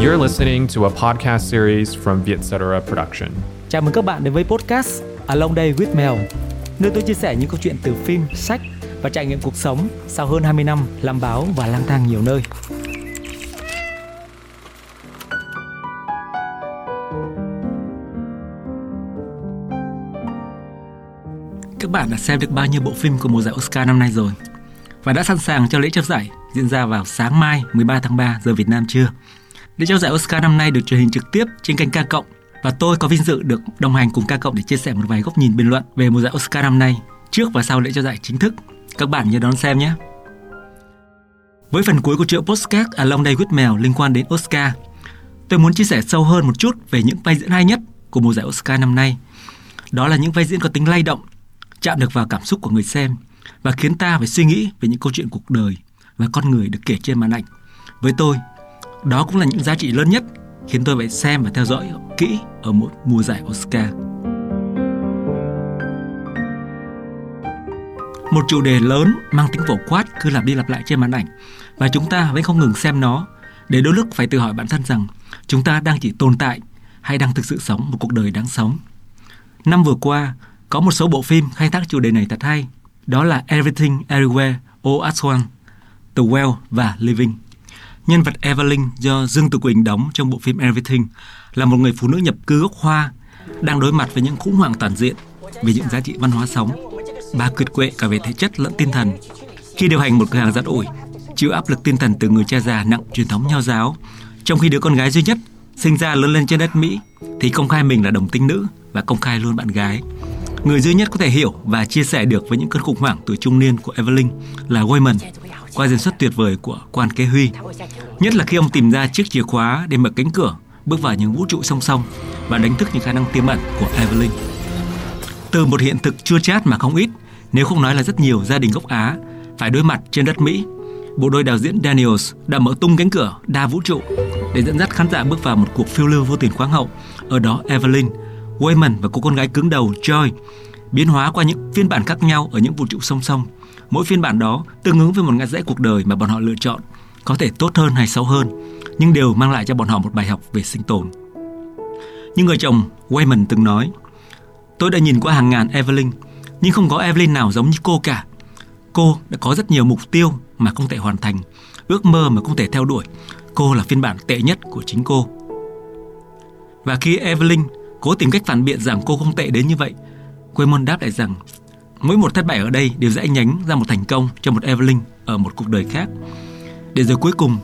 You're listening to a podcast series from Vietcetera Production. Chào mừng các bạn đến với podcast Along Day with Mel, nơi tôi chia sẻ những câu chuyện từ phim, sách và trải nghiệm cuộc sống sau hơn 20 năm làm báo và lang thang nhiều nơi. Các bạn đã xem được bao nhiêu bộ phim của mùa giải Oscar năm nay rồi? Và đã sẵn sàng cho lễ trao giải diễn ra vào sáng mai 13 tháng 3 giờ Việt Nam chưa? Lễ trao giải Oscar năm nay được truyền hình trực tiếp trên kênh Ca Cộng và tôi có vinh dự được đồng hành cùng Ca Cộng để chia sẻ một vài góc nhìn bình luận về mùa giải Oscar năm nay trước và sau lễ trao giải chính thức. Các bạn nhớ đón xem nhé! Với phần cuối của triệu postcard Along Day with Mèo liên quan đến Oscar, tôi muốn chia sẻ sâu hơn một chút về những vai diễn hay nhất của mùa giải Oscar năm nay. Đó là những vai diễn có tính lay động, chạm được vào cảm xúc của người xem và khiến ta phải suy nghĩ về những câu chuyện cuộc đời và con người được kể trên màn ảnh. Với tôi, đó cũng là những giá trị lớn nhất khiến tôi phải xem và theo dõi kỹ ở một mùa giải Oscar. Một chủ đề lớn mang tính phổ quát cứ lặp đi lặp lại trên màn ảnh và chúng ta vẫn không ngừng xem nó để đôi lúc phải tự hỏi bản thân rằng chúng ta đang chỉ tồn tại hay đang thực sự sống một cuộc đời đáng sống. Năm vừa qua, có một số bộ phim khai thác chủ đề này thật hay. Đó là Everything Everywhere All at Once, The Well và Living. Nhân vật Evelyn do Dương Tử Quỳnh đóng trong bộ phim Everything là một người phụ nữ nhập cư gốc Hoa đang đối mặt với những khủng hoảng toàn diện về những giá trị văn hóa sống. Bà kiệt quệ cả về thể chất lẫn tinh thần. Khi điều hành một cửa hàng giặt ủi, chịu áp lực tinh thần từ người cha già nặng truyền thống nho giáo, trong khi đứa con gái duy nhất sinh ra lớn lên trên đất Mỹ thì công khai mình là đồng tính nữ và công khai luôn bạn gái. Người duy nhất có thể hiểu và chia sẻ được với những cơn khủng hoảng tuổi trung niên của Evelyn là Wayman, qua diễn xuất tuyệt vời của quan kế Huy. Nhất là khi ông tìm ra chiếc chìa khóa để mở cánh cửa, bước vào những vũ trụ song song và đánh thức những khả năng tiềm ẩn của Evelyn. Từ một hiện thực chưa chát mà không ít, nếu không nói là rất nhiều gia đình gốc Á phải đối mặt trên đất Mỹ, bộ đôi đạo diễn Daniels đã mở tung cánh cửa đa vũ trụ để dẫn dắt khán giả bước vào một cuộc phiêu lưu vô tiền khoáng hậu. Ở đó Evelyn, Wayman và cô con gái cứng đầu Joy biến hóa qua những phiên bản khác nhau ở những vũ trụ song song. Mỗi phiên bản đó tương ứng với một ngã rẽ cuộc đời mà bọn họ lựa chọn, có thể tốt hơn hay xấu hơn, nhưng đều mang lại cho bọn họ một bài học về sinh tồn. Như người chồng Wayman từng nói, tôi đã nhìn qua hàng ngàn Evelyn, nhưng không có Evelyn nào giống như cô cả. Cô đã có rất nhiều mục tiêu mà không thể hoàn thành, ước mơ mà không thể theo đuổi. Cô là phiên bản tệ nhất của chính cô. Và khi Evelyn cố tìm cách phản biện rằng cô không tệ đến như vậy, Waymon đáp lại rằng mỗi một thất bại ở đây đều dễ nhánh ra một thành công cho một Evelyn ở một cuộc đời khác. Để rồi cuối cùng,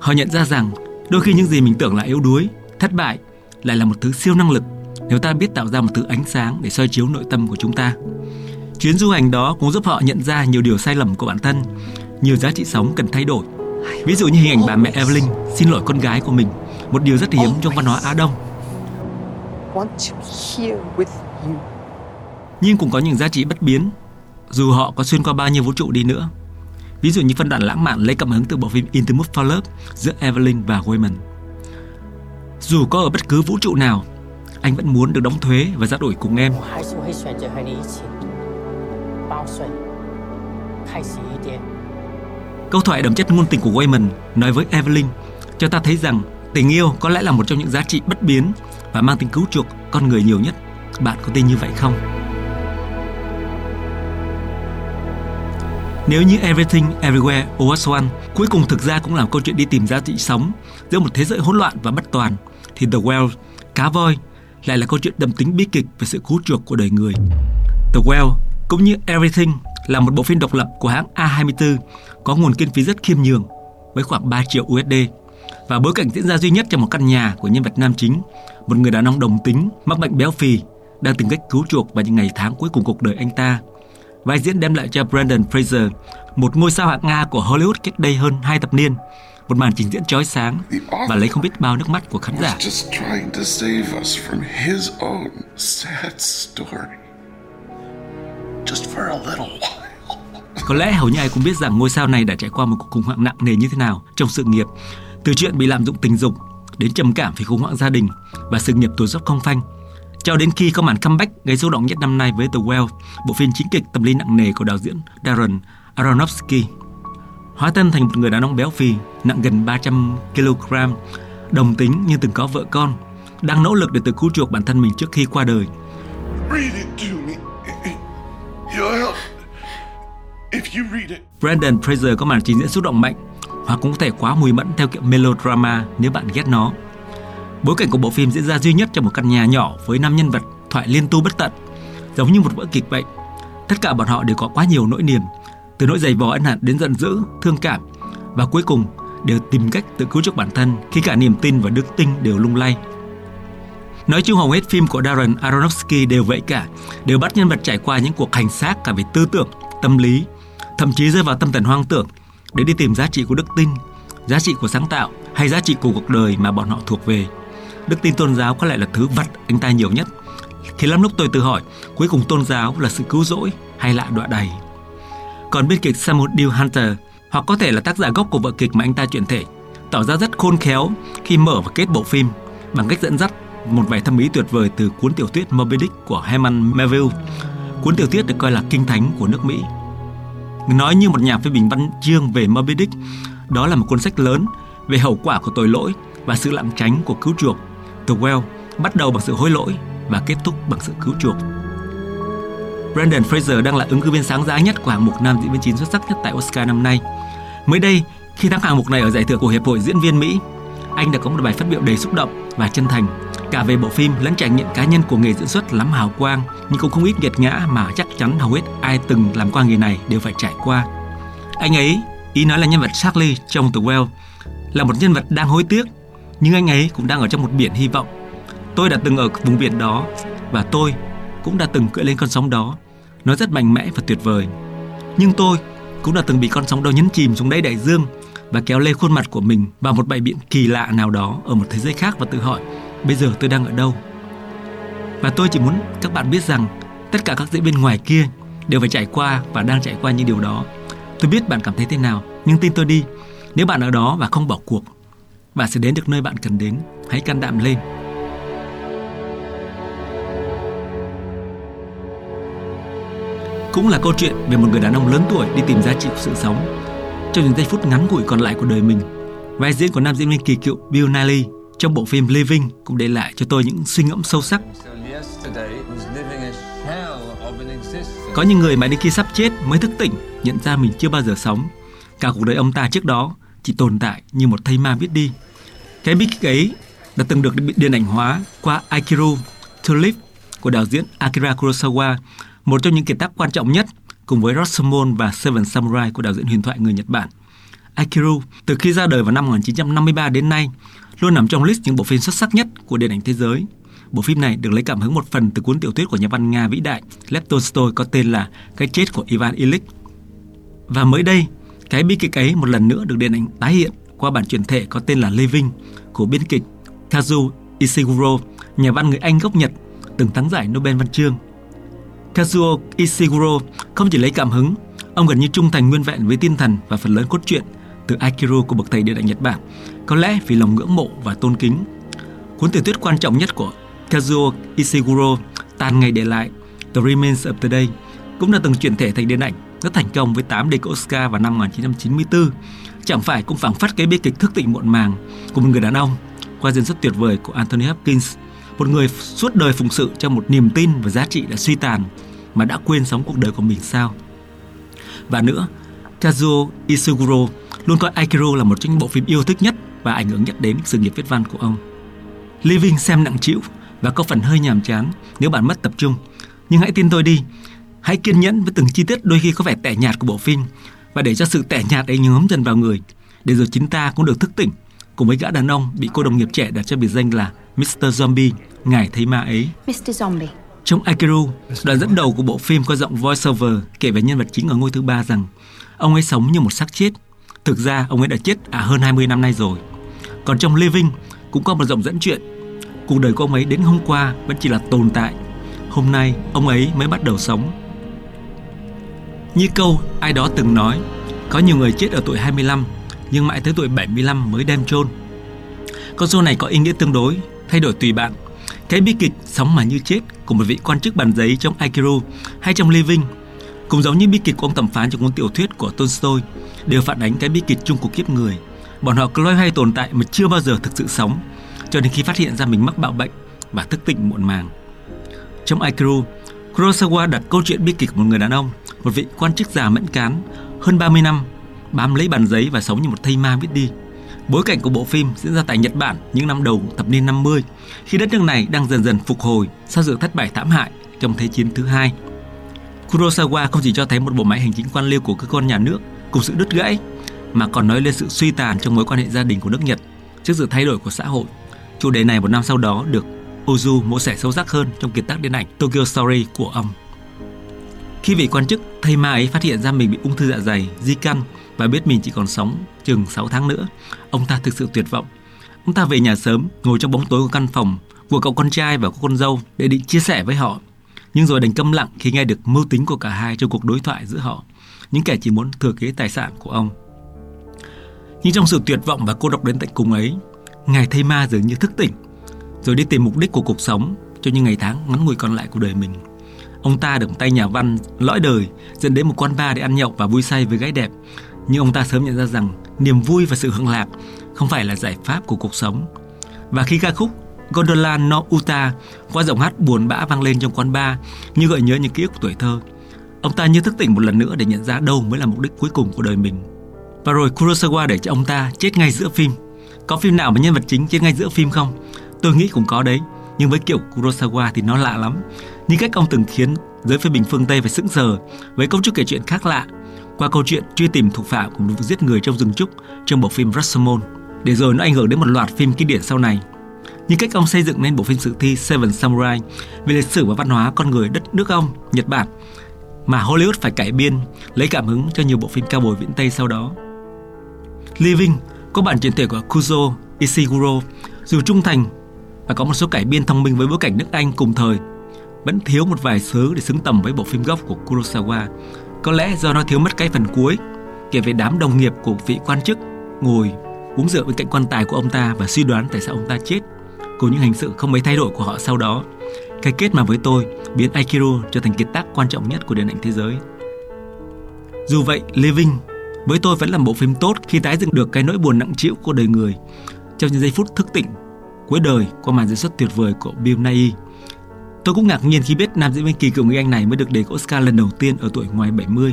họ nhận ra rằng đôi khi những gì mình tưởng là yếu đuối, thất bại lại là một thứ siêu năng lực nếu ta biết tạo ra một thứ ánh sáng để soi chiếu nội tâm của chúng ta. Chuyến du hành đó cũng giúp họ nhận ra nhiều điều sai lầm của bản thân, nhiều giá trị sống cần thay đổi. Ví dụ như hình ảnh bà mẹ Evelyn xin lỗi con gái của mình, một điều rất hiếm trong văn hóa Á Đông. Nhưng cũng có những giá trị bất biến, dù họ có xuyên qua bao nhiêu vũ trụ đi nữa. Ví dụ như phân đoạn lãng mạn lấy cảm hứng từ bộ phim In Mood for Love giữa Evelyn và Wayman. Dù có ở bất cứ vũ trụ nào, anh vẫn muốn được đóng thuế và ra đổi cùng em. Câu thoại đậm chất ngôn tình của Wayman nói với Evelyn cho ta thấy rằng tình yêu có lẽ là một trong những giá trị bất biến và mang tính cứu chuộc con người nhiều nhất. Bạn có tin như vậy không? Nếu như Everything Everywhere All at Once cuối cùng thực ra cũng là câu chuyện đi tìm giá trị sống giữa một thế giới hỗn loạn và bất toàn, thì The Well, Cá voi, lại là câu chuyện đậm tính bi kịch về sự cứu chuộc của đời người. The Well cũng như Everything là một bộ phim độc lập của hãng A24 có nguồn kinh phí rất khiêm nhường với khoảng 3 triệu USD và bối cảnh diễn ra duy nhất trong một căn nhà của nhân vật nam chính, một người đàn ông đồng tính mắc bệnh béo phì đang tìm cách cứu chuộc vào những ngày tháng cuối cùng cuộc đời anh ta. Vai diễn đem lại cho Brandon Fraser, một ngôi sao hạng Nga của Hollywood cách đây hơn hai thập niên, một màn trình diễn chói sáng và lấy không biết bao nước mắt của khán giả. Có lẽ hầu như ai cũng biết rằng ngôi sao này đã trải qua một cuộc khủng hoảng nặng nề như thế nào trong sự nghiệp, từ chuyện bị lạm dụng tình dục đến trầm cảm vì khủng hoảng gia đình và sự nghiệp tụt dốc không phanh cho đến khi có màn comeback gây xúc động nhất năm nay với The Well, bộ phim chính kịch tâm lý nặng nề của đạo diễn Darren Aronofsky. Hóa thân thành một người đàn ông béo phì, nặng gần 300 kg, đồng tính nhưng từng có vợ con, đang nỗ lực để tự cứu chuộc bản thân mình trước khi qua đời. Brandon Fraser có màn trình diễn xúc động mạnh hoặc cũng có thể quá mùi mẫn theo kiểu melodrama nếu bạn ghét nó. Bối cảnh của bộ phim diễn ra duy nhất trong một căn nhà nhỏ với năm nhân vật thoại liên tu bất tận, giống như một vở kịch vậy. Tất cả bọn họ đều có quá nhiều nỗi niềm, từ nỗi dày vò ân hận đến giận dữ, thương cảm và cuối cùng đều tìm cách tự cứu chuộc bản thân khi cả niềm tin và đức tin đều lung lay. Nói chung hầu hết phim của Darren Aronofsky đều vậy cả, đều bắt nhân vật trải qua những cuộc hành xác cả về tư tưởng, tâm lý, thậm chí rơi vào tâm thần hoang tưởng để đi tìm giá trị của đức tin, giá trị của sáng tạo hay giá trị của cuộc đời mà bọn họ thuộc về. Đức tin tôn giáo có lẽ là thứ vặt anh ta nhiều nhất. Khi lắm lúc tôi tự hỏi, cuối cùng tôn giáo là sự cứu rỗi hay là đọa đầy. Còn biên kịch Samuel D. Hunter, hoặc có thể là tác giả gốc của vở kịch mà anh ta chuyển thể, tỏ ra rất khôn khéo khi mở và kết bộ phim bằng cách dẫn dắt một vài thâm ý tuyệt vời từ cuốn tiểu thuyết Moby Dick của Herman Melville. Cuốn tiểu thuyết được coi là kinh thánh của nước Mỹ. Nói như một nhà phê bình văn chương về Moby Dick, đó là một cuốn sách lớn về hậu quả của tội lỗi và sự lảng tránh của cứu chuộc. The Well bắt đầu bằng sự hối lỗi và kết thúc bằng sự cứu chuộc. Brandon Fraser đang là ứng cử viên sáng giá nhất của hạng mục nam diễn viên chính xuất sắc nhất tại Oscar năm nay. Mới đây, khi thắng hạng mục này ở giải thưởng của Hiệp hội Diễn viên Mỹ, anh đã có một bài phát biểu đầy xúc động và chân thành cả về bộ phim lẫn trải nghiệm cá nhân của nghề diễn xuất lắm hào quang nhưng cũng không ít nghiệt ngã mà chắc chắn hầu hết ai từng làm qua nghề này đều phải trải qua. Anh ấy, ý nói là nhân vật Charlie trong The Well, là một nhân vật đang hối tiếc nhưng anh ấy cũng đang ở trong một biển hy vọng. Tôi đã từng ở vùng biển đó và tôi cũng đã từng cưỡi lên con sóng đó. Nó rất mạnh mẽ và tuyệt vời. Nhưng tôi cũng đã từng bị con sóng đó nhấn chìm xuống đáy đại dương và kéo lê khuôn mặt của mình vào một bãi biển kỳ lạ nào đó ở một thế giới khác và tự hỏi bây giờ tôi đang ở đâu. Và tôi chỉ muốn các bạn biết rằng tất cả các diễn viên ngoài kia đều phải trải qua và đang trải qua những điều đó. Tôi biết bạn cảm thấy thế nào, nhưng tin tôi đi, nếu bạn ở đó và không bỏ cuộc, bạn sẽ đến được nơi bạn cần đến. Hãy can đảm lên. Cũng là câu chuyện về một người đàn ông lớn tuổi đi tìm giá trị của sự sống trong những giây phút ngắn ngủi còn lại của đời mình. Vai diễn của nam diễn viên kỳ cựu Bill Nighy trong bộ phim Living cũng để lại cho tôi những suy ngẫm sâu sắc. Có những người mà đến khi sắp chết mới thức tỉnh, nhận ra mình chưa bao giờ sống. Cả cuộc đời ông ta trước đó chỉ tồn tại như một thây ma biết đi. Cái bí kịch ấy đã từng được điện ảnh hóa qua Akira To Live của đạo diễn Akira Kurosawa, một trong những kiệt tác quan trọng nhất cùng với Rashomon và Seven Samurai của đạo diễn huyền thoại người Nhật Bản. Akira từ khi ra đời vào năm 1953 đến nay luôn nằm trong list những bộ phim xuất sắc nhất của điện ảnh thế giới. Bộ phim này được lấy cảm hứng một phần từ cuốn tiểu thuyết của nhà văn Nga vĩ đại Lev Tolstoy có tên là Cái chết của Ivan Ilyich. Và mới đây, cái bi kịch ấy một lần nữa được điện ảnh tái hiện qua bản chuyển thể có tên là Living của biên kịch Kazuo Ishiguro, nhà văn người Anh gốc Nhật, từng thắng giải Nobel văn chương. Kazuo Ishiguro không chỉ lấy cảm hứng, ông gần như trung thành nguyên vẹn với tinh thần và phần lớn cốt truyện từ Akiro của bậc thầy điện ảnh Nhật Bản, có lẽ vì lòng ngưỡng mộ và tôn kính. Cuốn tiểu thuyết quan trọng nhất của Kazuo Ishiguro, Tàn ngày để lại, The Remains of Today, Day, cũng đã từng chuyển thể thành điện ảnh rất thành công với 8 đề cử Oscar vào năm 1994. Chẳng phải cũng phảng phất cái bi kịch thức tỉnh muộn màng của một người đàn ông qua diễn xuất tuyệt vời của Anthony Hopkins, một người suốt đời phụng sự cho một niềm tin và giá trị đã suy tàn mà đã quên sống cuộc đời của mình sao? Và nữa, Kazuo Ishiguro luôn coi Aikiro là một trong những bộ phim yêu thích nhất và ảnh hưởng nhất đến sự nghiệp viết văn của ông. Living xem nặng chịu và có phần hơi nhàm chán nếu bạn mất tập trung. Nhưng hãy tin tôi đi, hãy kiên nhẫn với từng chi tiết đôi khi có vẻ tẻ nhạt của bộ phim và để cho sự tẻ nhạt ấy nhóm dần vào người, để rồi chính ta cũng được thức tỉnh cùng với gã đàn ông bị cô đồng nghiệp trẻ đặt cho biệt danh là Mr. Zombie, ngài thấy ma ấy. Mr. Zombie. Trong Akiru, đoạn dẫn đầu của bộ phim có giọng voiceover kể về nhân vật chính ở ngôi thứ ba rằng ông ấy sống như một xác chết Thực ra ông ấy đã chết à hơn 20 năm nay rồi. Còn trong Living cũng có một giọng dẫn chuyện. Cuộc đời của ông ấy đến hôm qua vẫn chỉ là tồn tại. Hôm nay ông ấy mới bắt đầu sống. Như câu ai đó từng nói, có nhiều người chết ở tuổi 25 nhưng mãi tới tuổi 75 mới đem chôn. Con số này có ý nghĩa tương đối, thay đổi tùy bạn. Cái bi kịch sống mà như chết của một vị quan chức bàn giấy trong Aikiru hay trong Living cũng giống như bi kịch của ông thẩm phán trong cuốn tiểu thuyết của Tolstoy đều phản ánh cái bi kịch chung của kiếp người Bọn họ cứ loay hoay tồn tại mà chưa bao giờ thực sự sống, cho đến khi phát hiện ra mình mắc bạo bệnh và thức tỉnh muộn màng. Trong Aikiru, Kurosawa đặt câu chuyện bi kịch của một người đàn ông, một vị quan chức già mẫn cán, hơn 30 năm, bám lấy bàn giấy và sống như một thây ma biết đi. Bối cảnh của bộ phim diễn ra tại Nhật Bản những năm đầu thập niên 50, khi đất nước này đang dần dần phục hồi sau sự thất bại thảm hại trong Thế chiến thứ hai. Kurosawa không chỉ cho thấy một bộ máy hành chính quan liêu của cơ quan nhà nước cùng sự đứt gãy, mà còn nói lên sự suy tàn trong mối quan hệ gia đình của nước Nhật trước sự thay đổi của xã hội. Chủ đề này một năm sau đó được Ozu mổ xẻ sâu sắc hơn trong kiệt tác điện ảnh Tokyo Story của ông. Khi vị quan chức thầy ma ấy phát hiện ra mình bị ung thư dạ dày, di căn và biết mình chỉ còn sống chừng 6 tháng nữa, ông ta thực sự tuyệt vọng. Ông ta về nhà sớm, ngồi trong bóng tối của căn phòng của cậu con trai và con dâu để định chia sẻ với họ. Nhưng rồi đành câm lặng khi nghe được mưu tính của cả hai trong cuộc đối thoại giữa họ, những kẻ chỉ muốn thừa kế tài sản của ông. Nhưng trong sự tuyệt vọng và cô độc đến tận cùng ấy, ngài thầy ma dường như thức tỉnh, rồi đi tìm mục đích của cuộc sống cho những ngày tháng ngắn ngủi còn lại của đời mình. Ông ta được tay nhà văn lõi đời dẫn đến một quán bar để ăn nhậu và vui say với gái đẹp. Nhưng ông ta sớm nhận ra rằng niềm vui và sự hưởng lạc không phải là giải pháp của cuộc sống. Và khi ca khúc Gondola no Uta qua giọng hát buồn bã vang lên trong quán bar như gợi nhớ những ký ức của tuổi thơ, ông ta như thức tỉnh một lần nữa để nhận ra đâu mới là mục đích cuối cùng của đời mình. Và rồi Kurosawa để cho ông ta chết ngay giữa phim. Có phim nào mà nhân vật chính chết ngay giữa phim không? Tôi nghĩ cũng có đấy, nhưng với kiểu Kurosawa thì nó lạ lắm. Như cách ông từng khiến giới phê bình phương Tây phải sững sờ với câu chuyện kể chuyện khác lạ qua câu chuyện truy tìm thủ phạm của vụ giết người trong rừng trúc trong bộ phim Rashomon, để rồi nó ảnh hưởng đến một loạt phim kinh điển sau này. Như cách ông xây dựng nên bộ phim sử thi Seven Samurai về lịch sử và văn hóa con người đất nước ông, Nhật Bản, mà Hollywood phải cải biên lấy cảm hứng cho nhiều bộ phim cao bồi viễn Tây sau đó. Living có bản chuyển thể của Kuzo Ishiguro dù trung thành và có một số cải biên thông minh với bối cảnh nước Anh cùng thời vẫn thiếu một vài sớ để xứng tầm với bộ phim gốc của Kurosawa. Có lẽ do nó thiếu mất cái phần cuối kể về đám đồng nghiệp của vị quan chức ngồi uống rượu bên cạnh quan tài của ông ta và suy đoán tại sao ông ta chết cùng những hành sự không mấy thay đổi của họ sau đó. Cái kết mà với tôi biến Aikido trở thành kiệt tác quan trọng nhất của điện ảnh thế giới. Dù vậy, Living với tôi vẫn là bộ phim tốt khi tái dựng được cái nỗi buồn nặng trĩu của đời người trong những giây phút thức tỉnh cuối đời qua màn diễn xuất tuyệt vời của Bill Nighy. Tôi cũng ngạc nhiên khi biết nam diễn viên kỳ cựu người Anh này mới được đề Oscar lần đầu tiên ở tuổi ngoài 70.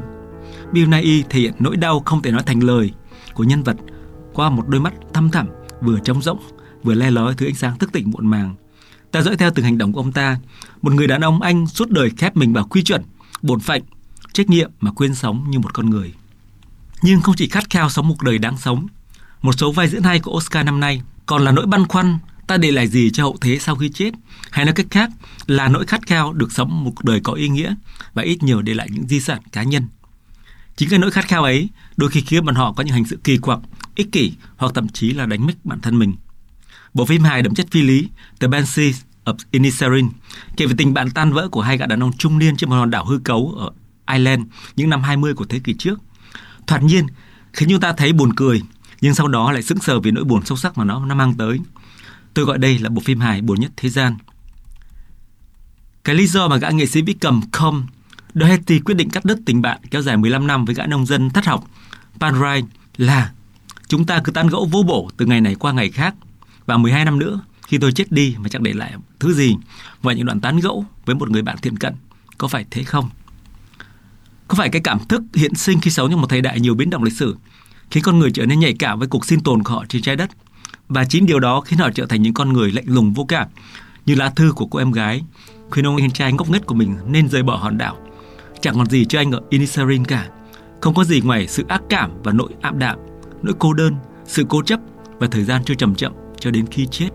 Bill Nighy thể hiện nỗi đau không thể nói thành lời của nhân vật qua một đôi mắt thăm thẳm, vừa trống rỗng, vừa le lói thứ ánh sáng thức tỉnh muộn màng. Ta dõi theo từng hành động của ông ta, một người đàn ông Anh suốt đời khép mình vào quy chuẩn, bổn phận, trách nhiệm mà quên sống như một con người. Nhưng không chỉ khát khao sống một đời đáng sống, một số vai diễn hay của Oscar năm nay còn là nỗi băn khoăn ta để lại gì cho hậu thế sau khi chết? Hay nói cách khác, là nỗi khát khao được sống một cuộc đời có ý nghĩa và ít nhiều để lại những di sản cá nhân. Chính cái nỗi khát khao ấy, đôi khi khiến bọn họ có những hành sự kỳ quặc, ích kỷ hoặc thậm chí là đánh mất bản thân mình. Bộ phim hài đậm chất phi lý, The Banshees of Inisherin, kể về tình bạn tan vỡ của hai gã đàn ông trung niên trên một hòn đảo hư cấu ở Ireland những năm 20 của thế kỷ trước. Thoạt nhiên, khiến chúng ta thấy buồn cười, nhưng sau đó lại sững sờ vì nỗi buồn sâu sắc mà nó nó mang tới. Tôi gọi đây là bộ phim hài buồn nhất thế gian. Cái lý do mà gã nghệ sĩ vĩ cầm Com Doherty quyết định cắt đứt tình bạn kéo dài 15 năm với gã nông dân thất học, Pan là chúng ta cứ tán gẫu vô bổ từ ngày này qua ngày khác và 12 năm nữa, khi tôi chết đi mà chẳng để lại thứ gì, ngoài những đoạn tán gẫu với một người bạn thiện cận. Có phải thế không? Có phải cái cảm thức hiện sinh khi sống trong một thời đại nhiều biến động lịch sử khiến con người trở nên nhạy cảm với cuộc sinh tồn của họ trên trái đất. Và chính điều đó khiến họ trở thành những con người lạnh lùng vô cảm, như lá thư của cô em gái khuyên ông anh trai ngốc nghếch của mình nên rời bỏ hòn đảo. Chẳng còn gì cho anh ở Inisarin cả. Không có gì ngoài sự ác cảm và nỗi ảm đạm, nỗi cô đơn, sự cố chấp và thời gian trôi chậm chậm cho đến khi chết.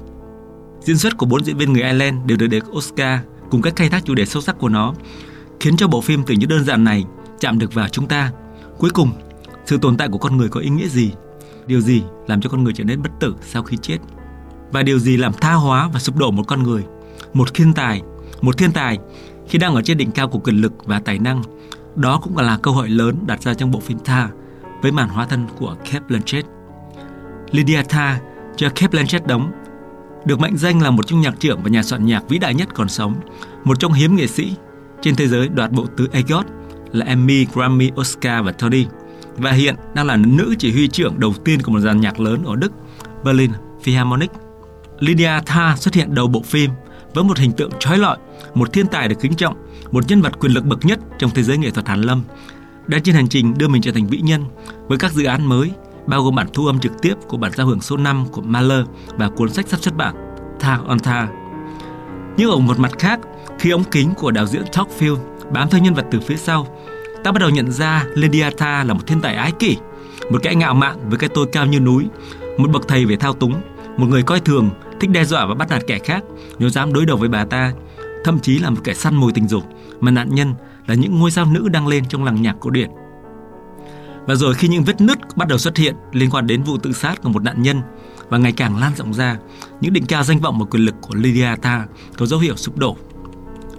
Diễn xuất của bốn diễn viên người Ireland đều được đề Oscar cùng cách khai thác chủ đề sâu sắc của nó, khiến cho bộ phim từ những đơn giản này chạm được vào chúng ta. Cuối cùng, sự tồn tại của con người có ý nghĩa gì điều gì làm cho con người trở nên bất tử sau khi chết? Và điều gì làm tha hóa và sụp đổ một con người? Một thiên tài một thiên tài khi đang ở trên đỉnh cao của quyền lực và tài năng đó cũng là câu hỏi lớn đặt ra trong bộ phim Tha với màn hóa thân của Kate Blanchett. Lydia Tha cho Kate Blanchett đóng được mệnh danh là một trong nhạc trưởng và nhà soạn nhạc vĩ đại nhất còn sống một trong hiếm nghệ sĩ trên thế giới đoạt bộ tứ EGOT là Emmy, Grammy, Oscar và Tony và hiện đang là nữ chỉ huy trưởng đầu tiên của một dàn nhạc lớn ở Đức, Berlin Philharmonic. Lydia Tha xuất hiện đầu bộ phim với một hình tượng trói lọi, một thiên tài được kính trọng, một nhân vật quyền lực bậc nhất trong thế giới nghệ thuật Hàn Lâm. Đang trên hành trình đưa mình trở thành vĩ nhân với các dự án mới, bao gồm bản thu âm trực tiếp của bản giao hưởng số 5 của Mahler và cuốn sách sắp xuất bản Tha on Tha. Nhưng ở một mặt khác, khi ống kính của đạo diễn Tocqueville bám theo nhân vật từ phía sau, ta bắt đầu nhận ra Lydia là một thiên tài ái kỷ, một kẻ ngạo mạn với cái tôi cao như núi, một bậc thầy về thao túng, một người coi thường, thích đe dọa và bắt nạt kẻ khác nếu dám đối đầu với bà ta, thậm chí là một kẻ săn mồi tình dục mà nạn nhân là những ngôi sao nữ đang lên trong làng nhạc cổ điển. Và rồi khi những vết nứt bắt đầu xuất hiện liên quan đến vụ tự sát của một nạn nhân và ngày càng lan rộng ra, những đỉnh cao danh vọng và quyền lực của Lydia có dấu hiệu sụp đổ.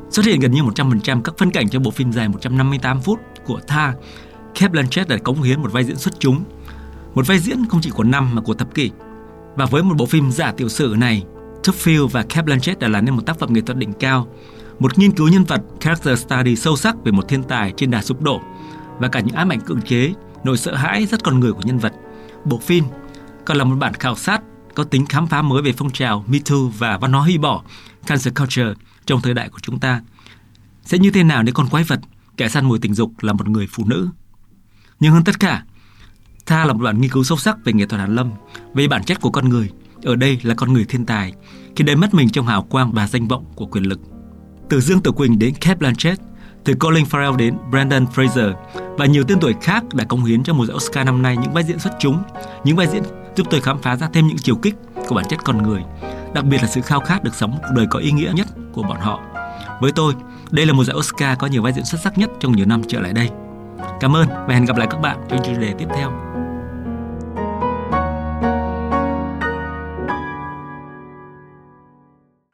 Xuất hiện gần như 100% các phân cảnh trong bộ phim dài 158 phút của Tha, Cate Blanchett đã cống hiến một vai diễn xuất chúng. Một vai diễn không chỉ của năm mà của thập kỷ. Và với một bộ phim giả tiểu sử này, Tuffield và Cate Blanchett đã làm nên một tác phẩm nghệ thuật đỉnh cao, một nghiên cứu nhân vật character study sâu sắc về một thiên tài trên đà sụp đổ và cả những ám ảnh cưỡng chế, nỗi sợ hãi rất con người của nhân vật. Bộ phim còn là một bản khảo sát có tính khám phá mới về phong trào Me Too và văn hóa hủy bỏ, cancer culture trong thời đại của chúng ta. Sẽ như thế nào nếu con quái vật, kẻ săn mồi tình dục là một người phụ nữ? Nhưng hơn tất cả, Tha là một bản nghiên cứu sâu sắc về nghệ thuật Hàn Lâm, về bản chất của con người. Ở đây là con người thiên tài, khi đánh mất mình trong hào quang và danh vọng của quyền lực. Từ Dương Tử Quỳnh đến Cate Blanchett, từ Colin Farrell đến Brandon Fraser và nhiều tên tuổi khác đã công hiến cho mùa giải Oscar năm nay những vai diễn xuất chúng, những vai diễn giúp tôi khám phá ra thêm những chiều kích của bản chất con người, đặc biệt là sự khao khát được sống cuộc đời có ý nghĩa nhất của bọn họ. Với tôi, đây là một giải Oscar có nhiều vai diễn xuất sắc nhất trong nhiều năm trở lại đây. Cảm ơn và hẹn gặp lại các bạn trong chủ đề tiếp theo.